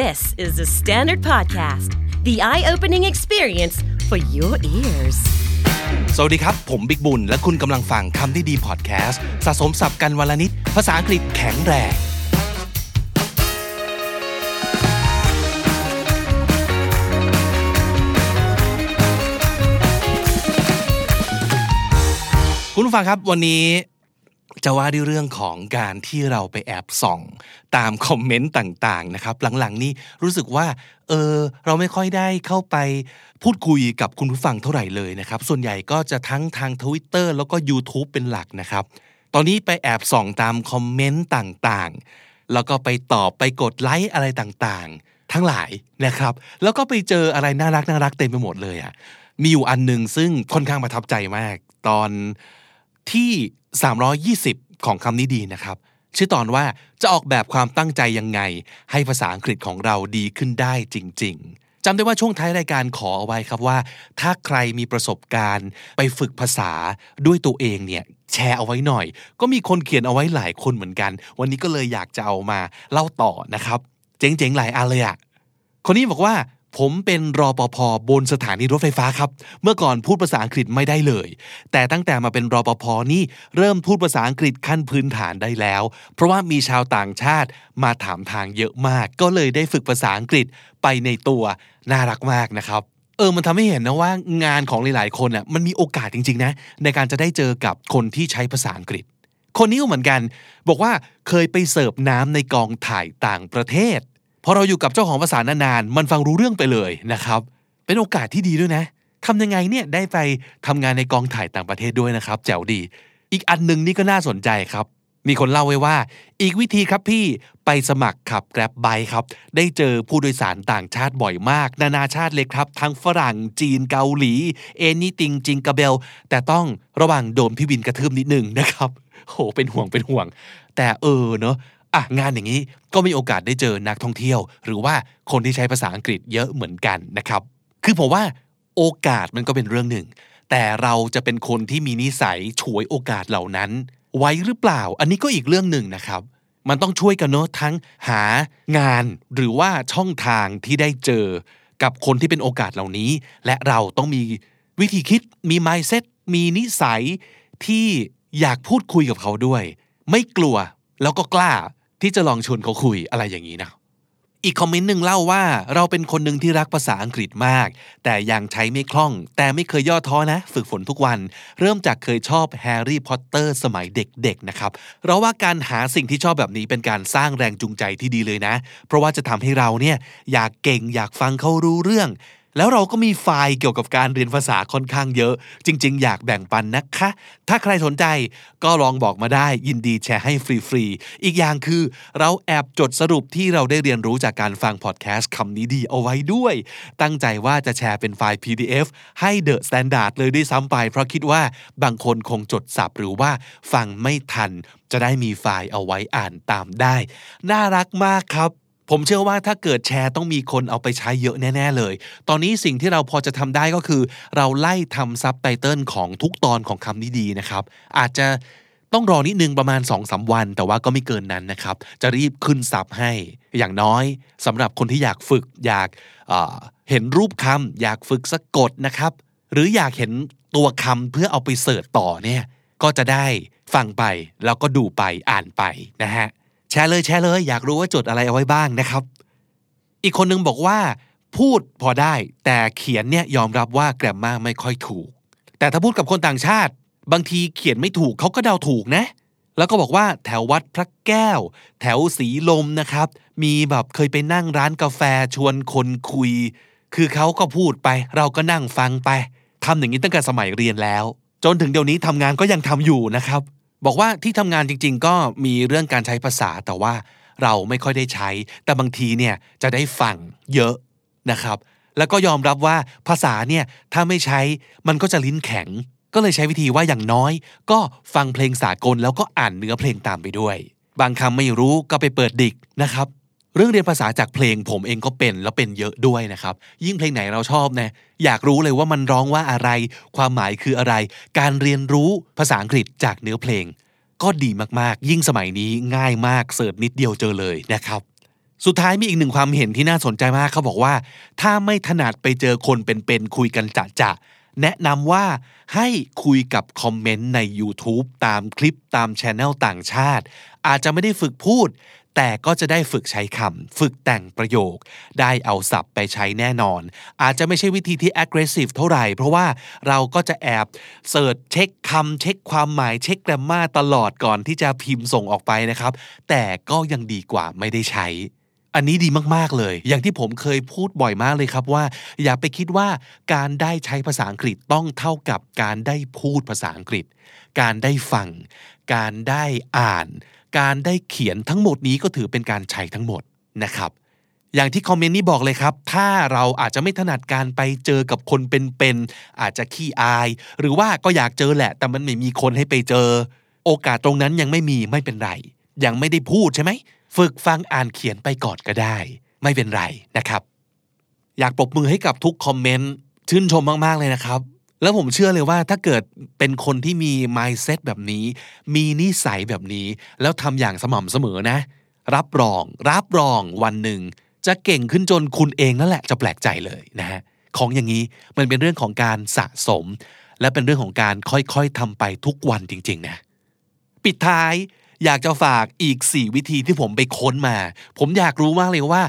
This is the Standard Podcast, the eye opening experience for your ears. สวัสดีครับ ผมบิกบุญ และคุณกำลังฟังคำที่ดีพอดแคสต์สะสมสับกันวลนิด ภาษาอังกฤษแข็งแรง คุณผู้ฟังครับวันนี้ จะว่าด้วยเรื่องของการที่เราไปแอบส่อง ตามคอมเมนต์ต่างๆนะครับ หลังๆนี่รู้สึกว่าเออเราไม่ค่อยได้เข้าไปพูดคุยกับคุณผู้ฟังเท่าไหร่เลยนะครับ ส่วนใหญ่ก็จะทั้งทาง Twitter แล้วก็ YouTube เป็นหลักนะครับ ตอนนี้ไปแอบส่องตามคอมเมนต์ต่างๆ แล้วก็ไปตอบไปกดไลค์อะไรต่างๆ ทั้งหลายนะครับ แล้วก็ไปเจออะไรน่ารักน่ารักเต็มไปหมดเลยอะ่ะมีอยู่อันหนึ่งซึ่งค่อนข้างประทับใจมาก ตอนที่ 320 ของคำนี้ดีนะครับ ชื่อตอนว่าจะออกแบบความตั้งใจยังไง ให้ภาษาอังกฤษของเราดีขึ้นได้จริง ๆจำได้ว่าช่วงท้ายรายการขอเอาไว้ครับว่า ถ้าใครมีประสบการณ์ ไปฝึกภาษาด้วยตัวเองเนี่ยแชร์เอาไว้หน่อย ก็มีคนเขียนเอาไว้หลายคนเหมือนกัน วันนี้ก็เลยอยากจะเอามาเล่าต่อนะครับ เจ๋งๆหลายอันเลยอะคนนี้บอกว่า ผมเป็นรอปภบนสถานีรถไฟฟ้าครับ เมื่อก่อนพูดภาษาอังกฤษไม่ได้เลย แต่ตั้งแต่มาเป็นรอปภนี่เริ่มพูดภาษาอังกฤษขั้นพื้นฐานได้แล้ว เพราะว่ามีชาวต่างชาติมาถามทางเยอะมาก ก็เลยได้ฝึกภาษาอังกฤษไปในตัวน่ารักมากนะครับเออ มันทำให้เห็นนะว่างานของหลาย ๆ คนอะมันมีโอกาสจริง ๆ นะ ในการจะได้เจอกับคนที่ใช้ภาษาอังกฤษ คนนี้ก็เหมือนกัน บอกว่าเคยไปเสิร์ฟน้ำในกองถ่ายต่างประเทศ พอเราอยู่กับเจ้าของภาษานานๆ มันฟังรู้เรื่องไปเลยนะครับ เป็นโอกาสที่ดีด้วยนะทำยังไงเนี่ยได้ไปทำงานในกองถ่ายต่างประเทศด้วยนะครับ แจ๋วดี อีกอันหนึ่งนี่ก็น่าสนใจครับ มีคนเล่าไว้ว่า อีกวิธีครับพี่ไปสมัครขับแกร็บไบครับ ได้เจอผู้โดยสารต่างชาติบ่อยมาก นานาชาติเลยครับ ทั้งฝรั่งจีนเกาหลีเอนี่ติงจิงกาเบล แต่ต้องระวังโดนพี่วินกระทืบนิดนึงนะครับโหเป็นห่วงเป็นห่วง แต่เออเนอะ อะงานอย่างนี้ก็มีโอกาสได้เจอนักท่องเที่ยว หรือว่าคนที่ใช้ภาษาอังกฤษเยอะเหมือนกันนะครับ คือผมว่าโอกาสมันก็เป็นเรื่องหนึ่ง แต่เราจะเป็นคนที่มีนิสัยฉวยโอกาสเหล่านั้น ไว้หรือเปล่า อันนี้ก็อีกเรื่องหนึ่งนะครับ มันต้องช่วยกันเนอะทั้งหางานหรือว่าช่องทางที่ได้เจอ กับคนที่เป็นโอกาสเหล่านี้ และเราต้องมีวิธีคิดมี mindset มีนิสัยที่อยากพูดคุยกับเขาด้วย ไม่กลัวแล้วก็กล้า ที่จะลองชวนเขาคุยอะไรอย่างนี้นะอีกคอมเมนต์หนึ่งเล่าว่าเราเป็นคนหนึ่งที่รักภาษาอังกฤษมาก แต่ยังใช้ไม่คล่อง แต่ไม่เคยย่อท้อนะ ฝึกฝนทุกวัน เริ่มจากเคยชอบแฮร์รี่พอตเตอร์สมัยเด็กๆนะครับเราว่าการหาสิ่งที่ชอบแบบนี้เป็นการสร้างแรงจูงใจที่ดีเลยนะ เพราะว่าจะทำให้เราเนี่ยอยากเก่งอยากฟังเขารู้เรื่อง แล้วเราก็มีไฟล์เกี่ยวกับการเรียนภาษาค่อนข้างเยอะ จริง ๆ อยากแบ่งปันนะคะ ถ้าใครสนใจก็ลองบอกมาได้ยินดีแชร์ให้ฟรีๆ อีกอย่างคือ เราแอบจดสรุปที่เราได้เรียนรู้จากการฟังพอดแคสต์คำนี้ดีเอาไว้ด้วย ตั้งใจว่าจะแชร์เป็นไฟล์ PDF ให้ The Standard เลยด้วยซ้ำไป เพราะคิดว่าบางคนคงจดสับหรือว่าฟังไม่ทัน จะได้มีไฟล์เอาไว้อ่านตามได้ น่ารักมากครับ ผมเชื่อว่าถ้าเกิดแชร์ต้องมีคนเอาไปใช้เยอะแน่ ๆ เลย ตอนนี้สิ่งที่เราพอจะทำได้ก็คือ เราไล่ทำซับไตเติลของทุกตอนของคำนี้ดีนะครับ อาจจะต้องรอนิดนึงประมาณ2อสวัน แต่ว่าก็ไม่เกินนั้นนะครับ จะรีบขึ้นซับให้อย่างน้อยสำหรับคนที่อยากฝึกอยากเเห็นรูปคำอยากฝึกสะกดนะครับ หรืออยากเห็นตัวคำเพื่อเอาไปเสิร์ชต่อเนี่ยก็จะได้ฟังไปแล้วก็ดูไปอ่านไปนะฮะ แชร์เลยแชร์เลย อยากรู้ว่าจดอะไรเอาไว้บ้างนะครับ อีกคนนึงบอกว่า พูดพอได้ แต่เขียนเนี่ยยอมรับว่าแกรมมาไม่ค่อยถูก แต่ถ้าพูดกับคนต่างชาติ บางทีเขียนไม่ถูกเขาก็เดาถูกนะ แล้วก็บอกว่าแถววัดพระแก้ว แถวสีลมนะครับ มีแบบเคยไปนั่งร้านกาแฟชวนคนคุย คือเขาก็พูดไป เราก็นั่งฟังไปทำอย่างนี้ตั้งแต่สมัยเรียนแล้ว จนถึงเดี๋ยวนี้ทำงานก็ยังทำอยู่นะครับ บอกว่าที่ทำงานจริง ๆ ก็มีเรื่องการใช้ภาษาแต่ว่าเราไม่ค่อยได้ใช้ แต่บางทีเนี่ยจะได้ฟังเยอะนะครับ แล้วก็ยอมรับว่าภาษาเนี่ยถ้าไม่ใช้มันก็จะลิ้นแข็ง ก็เลยใช้วิธีว่าอย่างน้อย ก็ฟังเพลงสากลแล้วก็อ่านเนื้อเพลงตามไปด้วย บางคำไม่รู้ก็ไปเปิดดิกนะครับ เรื่องเรียนภาษาจากเพลงผมเองก็เป็นแล้วเป็นเยอะด้วยนะครับ ยิ่งเพลงไหนเราชอบนะอยากรู้เลยว่ามันร้องว่าอะไร ความหมายคืออะไร การเรียนรู้ภาษาอังกฤษจากเนื้อเพลง ก็ดีมากๆ ยิ่งสมัยนี้ง่ายมากเสิร์ชนิดเดียวเจอเลยนะครับ สุดท้ายมีอีกหนึ่งความเห็นที่น่าสนใจมากเขาบอกว่า ถ้าไม่ถนัดไปเจอคนเป็นๆคุยกันจะจะแนะนำว่าให้คุยกับคอมเมนต์ใน YouTube ตามคลิปตามช anel ต่างชาติ อาจจะไม่ได้ฝึกพูด แต่ก็จะได้ฝึกใช้คำฝึกแต่งประโยค ได้เอาศัพท์ไปใช้แน่นอน อาจจะไม่ใช่วิธีที่ aggressive เท่าไหร่ เพราะว่าเราก็จะแอบเสิร์ชเช็คคำเช็คความหมายเช็คแกรมมาตลอดก่อนที่จะพิมพ์ส่งออกไปนะครับ แต่ก็ยังดีกว่าไม่ได้ใช้ อันนี้ดีมาก ๆ เลย อย่างที่ผมเคยพูดบ่อยมากเลยครับว่า อย่าไปคิดว่าการได้ใช้ภาษาอังกฤษต้องเท่ากับการได้พูดภาษาอังกฤษ การได้ฟัง การได้อ่าน การได้เขียนทั้งหมดนี้ก็ถือเป็นการใช้ทั้งหมดนะครับ อย่างที่คอมเมนต์นี้บอกเลยครับ ถ้าเราอาจจะไม่ถนัดการไปเจอกับคนเป็นๆอาจจะขี้อาย หรือว่าก็อยากเจอแหละ แต่มันไม่มีคนให้ไปเจอ โอกาสตรงนั้นยังไม่มีไม่เป็นไร ยังไม่ได้พูดใช่ไหมฝึกฟังอ่านเขียนไปก่อนก็ได้ ไม่เป็นไรนะครับ อยากปรบมือให้กับทุกคอมเมนต์ชื่นชมมากๆเลยนะครับ แล้วผมเชื่อเลยว่าถ้าเกิดเป็นคนที่มี mindset แบบนี้ มีนิสัยแบบนี้ แล้วทำอย่างสม่ำเสมอนะ รับรอง รับรองวันหนึ่ง จะเก่งขึ้นจนคุณเองนั่นแหละจะแปลกใจเลยนะฮะของอย่างนี้มันเป็นเรื่องของการสะสม และเป็นเรื่องของการค่อยๆทำไปทุกวันจริง ๆ นะ ปิดท้ายอยากจะฝากอีก 4 วิธีที่ผมไปค้นมา ผมอยากรู้มากเลยว่า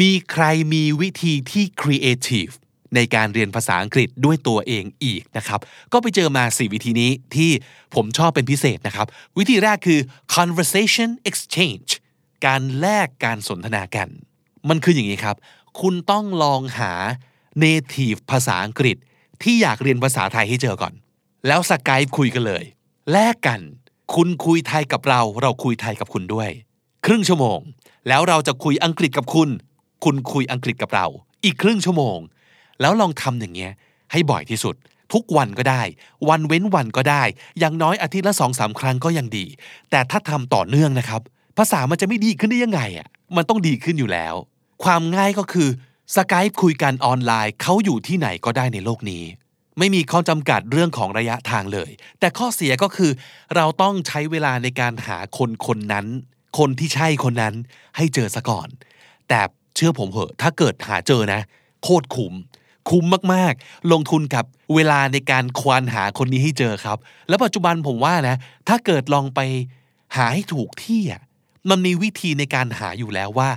มีใครมีวิธีที่ creative ในการเรียนภาษาอังกฤษด้วยตัวเองอีกนะครับก็ไปเจอมา 4 วิธีนี้ที่ผมชอบเป็นพิเศษนะครับ วิธีแรกคือ conversation exchange การแลกการสนทนากัน มันคืออย่างนี้ครับ คุณต้องลองหา native ภาษาอังกฤษ ที่อยากเรียนภาษาไทยให้เจอก่อน แล้วสกายคุยกันเลย แลกกัน คุณคุยไทยกับเรา เราคุยไทยกับคุณด้วย ครึ่งชั่วโมง แล้วเราจะคุยอังกฤษกับคุณ คุณคุยอังกฤษกับเรา อีกครึ่งชั่วโมง แล้วลองทำอย่างเงี้ยให้บ่อยที่สุด ทุกวันก็ได้ วันเว้นวันก็ได้ อย่างน้อยอาทิตย์ละสองสามครั้งก็ยังดี แต่ถ้าทำต่อเนื่องนะครับ ภาษามันจะไม่ดีขึ้นได้ยังไงอะมันต้องดีขึ้นอยู่แล้ว ความง่ายก็คือสกายคุยกันออนไลน์เขาอยู่ที่ไหนก็ได้ในโลกนี้ ไม่มีข้อจำกัดเรื่องของระยะทางเลย แต่ข้อเสียก็คือ เราต้องใช้เวลาในการหาคนคนนั้น คนที่ใช่คนนั้นให้เจอซะก่อน แต่เชื่อผมเหอะ ถ้าเกิดหาเจอนะ โคตรคุ้ม คุ้มมากๆ ลงทุนกับเวลาในการควานหาคนนี้ให้เจอครับ แล้วปัจจุบันผมว่านะ ถ้าเกิดลองไปหาให้ถูกที่อะมันมีวิธีในการหาอยู่แล้วว่า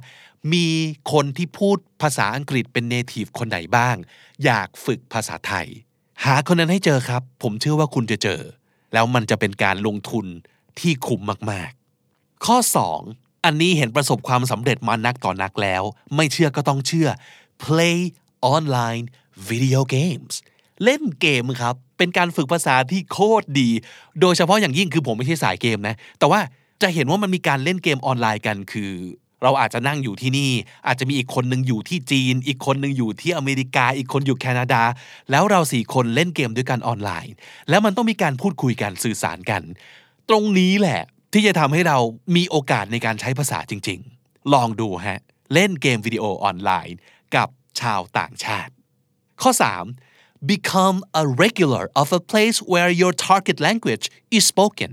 มีคนที่พูดภาษาอังกฤษเป็นเนทีฟคนไหนบ้าง อยากฝึกภาษาไทย หาคนนั้นให้เจอครับ ผมเชื่อว่าคุณจะเจอ แล้วมันจะเป็นการลงทุนที่คุ้มมากๆ ข้อ 2 อันนี้เห็นประสบความสำเร็จมานักต่อนักแล้ว ไม่เชื่อก็ต้องเชื่อ play online video games เล่นเกมครับ เป็นการฝึกภาษาที่โคตรดี โดยเฉพาะอย่างยิ่งคือผมไม่ใช่สายเกมนะ แต่ว่าจะเห็นว่ามันมีการเล่นเกมออนไลน์กันคือ เราอาจจะนั่งอยู่ที่นี่ อาจจะมีอีกคนหนึ่งอยู่ที่จีน อีกคนหนึ่งอยู่ที่อเมริกา อีกคนอยู่แคนาดา แล้วเราสี่คนเล่นเกมด้วยกันออนไลน์ แล้วมันต้องมีการพูดคุยกันสื่อสารกัน ตรงนี้แหละ ที่จะทำให้เรามีโอกาสในการใช้ภาษาจริง ๆ ลองดูฮะ เล่นเกมวิดีโอออนไลน์ กับชาวต่างชาติ ข้อ 3 become a regular of a place where your target language is spoken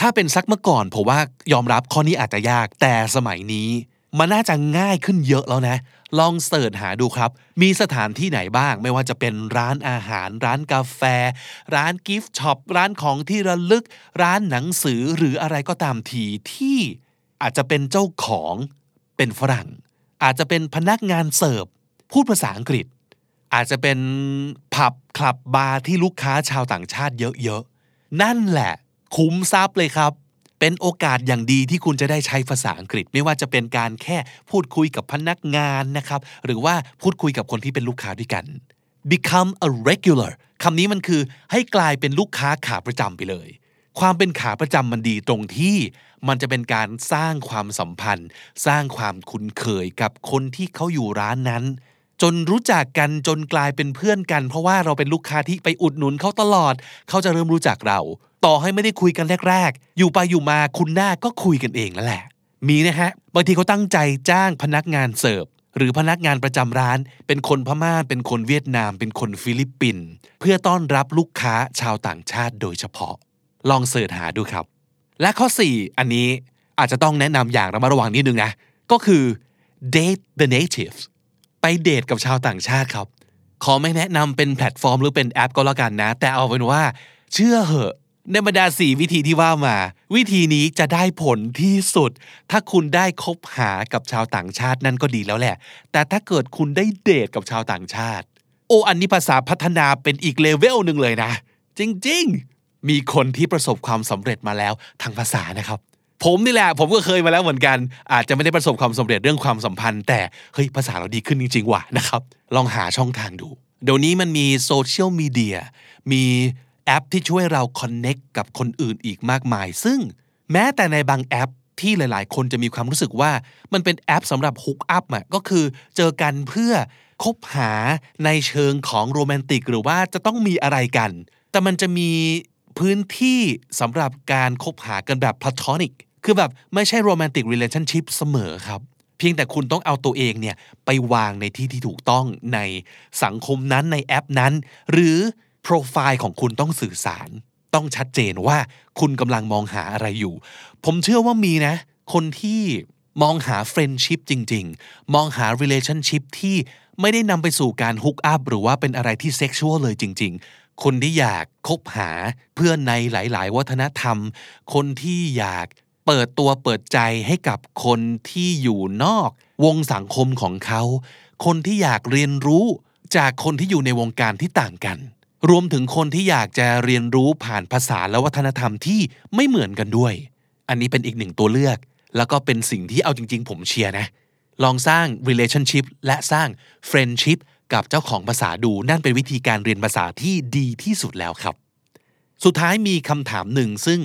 ถ้าเป็นซักเมื่อก่อนผมว่ายอมรับข้อนี้อาจจะยากแต่สมัยนี้มันน่าจะง่ายขึ้นเยอะแล้วนะ ลอง search หาดูครับ มีสถานที่ไหนบ้าง ไม่ว่าจะเป็นร้านอาหาร ร้านกาแฟ ร้านกิฟต์ช็อป ร้านของที่ระลึก ร้านหนังสือหรืออะไรก็ตามทีที่อาจจะเป็นเจ้าของเป็นฝรั่ง อาจจะเป็นพนักงานเสิร์ฟ พูดภาษาอังกฤษ อาจจะเป็นผับคลับบาร์ที่ลูกค้าชาวต่างชาติเยอะๆ นั่นแหละ ขุมทรัพย์เลยครับ เป็นโอกาสอย่างดีที่คุณจะได้ใช้ภาษาอังกฤษ ไม่ว่าจะเป็นการแค่พูดคุยกับพนักงานนะครับ หรือว่าพูดคุยกับคนที่เป็นลูกค้าด้วยกัน become a regular คำนี้มันคือให้กลายเป็นลูกค้าขาประจำไปเลย ความเป็นขาประจำมันดีตรงที่มันจะเป็นการสร้างความสัมพันธ์ สร้างความคุ้นเคยกับคนที่เขาอยู่ร้านนั้น จนรู้จักกันจนกลายเป็นเพื่อนกัน เพราะว่าเราเป็นลูกค้าที่ไปอุดหนุนเขาตลอด เขาจะเริ่มรู้จักเรา ต่อให้ไม่ได้คุยกันแรก ๆ อยู่ไปอยู่มาคุณหน้าก็คุยกันเองแล้วแหละ มีนะฮะบางทีเขาตั้งใจจ้างพนักงานเสิร์ฟหรือพนักงานประจำร้าน เป็นคนพม่าเป็นคนเวียดนาม เป็นคนฟิลิปปินส์เพื่อต้อนรับลูกค้าชาวต่างชาติโดยเฉพาะ ลอง search หาดูครับ และข้อ 4 อันนี้อาจจะต้องแนะนำอย่างระมัดระวังนิดนึงนะ ก็คือ date the natives ไปเดทกับชาวต่างชาติครับ ขอไม่แนะนำเป็นแพลตฟอร์มหรือเป็นแอปก็แล้วกันนะ แต่เอาเป็นว่า เชื่อเหอะในบรรดาสี่วิธีที่ว่ามา วิธีนี้จะได้ผลที่สุด ถ้าคุณได้คบหากับชาวต่างชาตินั่นก็ดีแล้วแหละ แต่ถ้าเกิดคุณได้เดทกับชาวต่างชาติ โอ้อันนี้ภาษาพัฒนาเป็นอีกเลเวลหนึ่งเลยนะ จริง ๆ มีคนที่ประสบความสำเร็จมาแล้วทางภาษานะครับ ผมนี่แหละผมก็เคยมาแล้วเหมือนกัน อาจจะไม่ได้ประสบความสำเร็จเรื่องความสัมพันธ์ แต่เฮ้ยภาษาเราดีขึ้นจริง ๆ ว่ะนะครับ ลองหาช่องทางดูเดี๋ยวนี้มันมีโซเชียลมีเดียมีแอปที่ช่วยเรา connect กับคนอื่นอีกมากมาย ซึ่งแม้แต่ในบางแอปที่หลาย ๆ คนจะมีความรู้สึกว่ามันเป็นแอปสำหรับ hook up อะก็คือเจอกันเพื่อคบหาในเชิงของโรแมนติก หรือว่าจะต้องมีอะไรกัน แต่มันจะมีพื้นที่สำหรับการคบหากันแบบ platonic คือแบบไม่ใช่ romantic relationship เสมอครับ เพียงแต่คุณต้องเอาตัวเองเนี่ยไปวางในที่ที่ถูกต้องในสังคมนั้นในแอปนั้น หรือโปรไฟล์ของคุณต้องสื่อสาร ต้องชัดเจนว่าคุณกำลังมองหาอะไรอยู่ ผมเชื่อว่ามีนะ คนที่มองหา friendship จริง ๆ มองหา relationship ที่ไม่ได้นำไปสู่การฮุกอัพหรือว่าเป็นอะไรที่เซ็กชวลเลยจริง ๆ คนที่อยากคบหาเพื่อนในหลาย ๆ วัฒนธรรม คนที่อยาก เปิดตัวเปิดใจให้กับคนที่อยู่นอก วงสังคมของเขา คนที่อยากเรียนรู้จากคนที่อยู่ในวงการที่ต่างกัน รวมถึงคนที่อยากจะเรียนรู้ผ่านภาษาและวัฒนธรรมที่ไม่เหมือนกันด้วย อันนี้เป็นอีกหนึ่งตัวเลือก แล้วก็เป็นสิ่งที่เอาจริง ๆ ผมเชียร์นะ ลองสร้าง relationship และสร้าง friendship กับเจ้าของภาษาดูนั่นเป็นวิธีการเรียนภาษาที่ดีที่สุดแล้วครับ สุดท้ายมีคำถามหนึ่งซึ่ง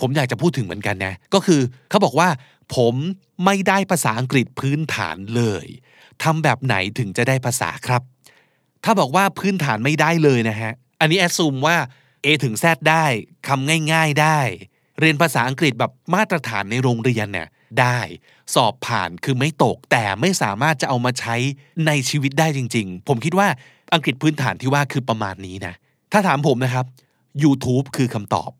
ผมอยากจะพูดถึงเหมือนกันนะก็คือเขาบอกว่า ผมไม่ได้ภาษาอังกฤษพื้นฐานเลยทำแบบไหนถึงจะได้ภาษาครับ ถ้าบอกว่าพื้นฐานไม่ได้เลยนะฮะ อันนี้แอดซูมว่า A ถึง Z ได้คำง่าย ๆได้ เรียนภาษาอังกฤษแบบมาตรฐานในโรงเรียนเนี่ยได้ สอบผ่านคือไม่ตก แต่ไม่สามารถจะเอามาใช้ในชีวิตได้จริง ๆ ผมคิดว่าอังกฤษพื้นฐานที่ว่าคือประมาณนี้นะ ถ้าถามผมนะครับ YouTube คือคำตอบ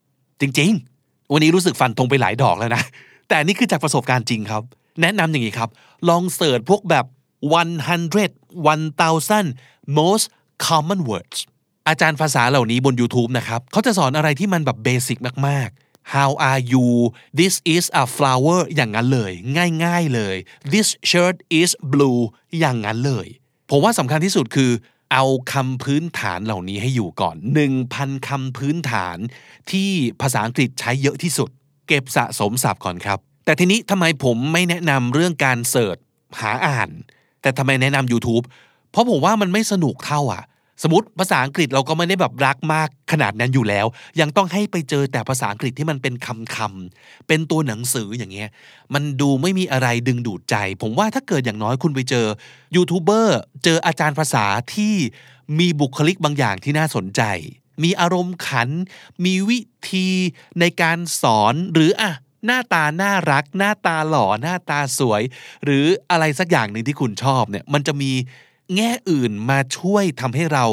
จริง ๆ วันนี้รู้สึกฟันตรงไปหลายดอกแล้วนะ แต่นี่คือจากประสบการณ์จริงครับ แนะนำอย่างนี้ครับ ลองเสิร์ชพวกแบบ 100 1000 most common words อาจารย์ภาษาเหล่านี้บน YouTube นะครับ เขาจะสอนอะไรที่มันแบบเบสิกมาก ๆ How are you This is a flower อย่างนั้นเลย ง่าย ๆ เลย This shirt is blue อย่างนั้นเลย ผมว่าสำคัญที่สุดคือ เอาคำพื้นฐานเหล่านี้ให้อยู่ก่อน 1,000 คำพื้นฐานที่ภาษาอังกฤษใช้เยอะที่สุด เก็บสะสมศัพท์ก่อนครับ แต่ทีนี้ทำไมผมไม่แนะนำเรื่องการเสิร์ชหาอ่าน แต่ทำไมแนะนำ YouTube เพราะผมว่ามันไม่สนุกเท่าอะ สมมติภาษาอังกฤษเราก็ไม่ได้แบบรักมากขนาดนั้นอยู่แล้ว ยังต้องให้ไปเจอแต่ภาษาอังกฤษที่มันเป็นคำคำๆเป็นตัวหนังสืออย่างเงี้ยมันดูไม่มีอะไรดึงดูดใจ ผมว่าถ้าเกิดอย่างน้อยคุณไปเจอยูทูบเบอร์เจออาจารย์ภาษาที่มีบุคลิกบางอย่างที่น่าสนใจ มีอารมณ์ขัน มีวิธีในการสอนหรืออะหน้าตาน่ารัก หน้าตาหล่อหน้าตาสวย หรืออะไรสักอย่างหนึ่งที่คุณชอบเนี่ยมันจะมี แง่อื่นมาช่วยทำให้เรา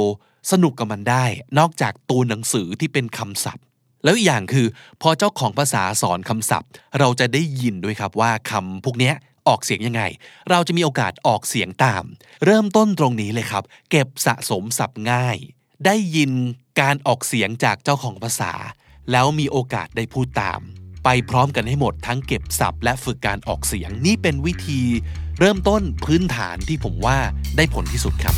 สนุกกับมันได้ นอกจากตัวหนังสือที่เป็นคำศัพท์ แล้วอีกอย่างคือ พอเจ้าของภาษาสอนคำศัพท์ เราจะได้ยินด้วยครับว่าคำพวกนี้ออกเสียงยังไง เราจะมีโอกาสออกเสียงตาม เริ่มต้นตรงนี้เลยครับ เก็บสะสมศัพท์ง่าย ได้ยินการออกเสียงจากเจ้าของภาษา แล้วมีโอกาสได้พูดตาม ไปพร้อมกันให้หมดทั้งเก็บศัพท์และฝึกการออกเสียงนี่เป็นวิธี เริ่มต้นพื้นฐานที่ผมว่าได้ผลที่สุดครับ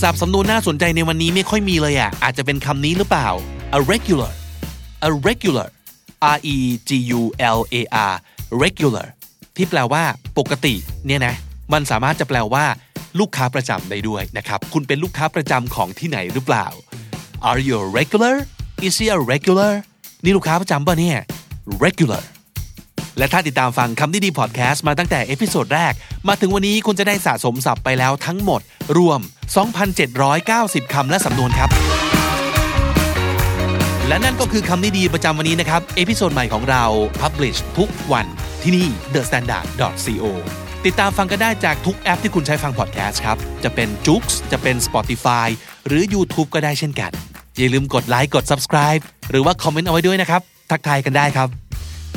ศัพท์สำนวนน่าสนใจในวันนี้ไม่ค่อยมีเลยอะ อาจจะเป็นคำนี้หรือเปล่า a regular a regular r e g u l a r regular ที่แปลว่าปกติเนี่ยนะ มันสามารถจะแปลว่า ลูกค้าประจำได้ด้วยนะครับ คุณเป็นลูกค้าประจำของที่ไหนหรือเปล่า Are you a regular Is he a regular นี่ลูกค้าประจำป่ะเนี่ย regular และถ้าติดตามฟังคำนี้ดีพอดแคสต์มาตั้งแต่ episode แรก มาถึงวันนี้คุณจะได้สะสมศัพท์ไปแล้วทั้งหมด รวม 2,790 คำและสำนวนครับ และนั่นก็คือคำนี้ดีประจำวันนี้นะครับ episode ใหม่ของเรา Publish ทุกวันที่นี่ The Standard co ติดตามฟังกันได้จากทุกแอปที่คุณใช้ฟังพอดแคสต์ครับ จะเป็น j o o x จะเป็น Spotify หรือ YouTube ก็ได้เช่นกัน อย่าลืมกดไลค์กด subscribe หรือว่าคอมเมนต์เอาไว้ด้วยนะครับ ทักทายกันได้ครับ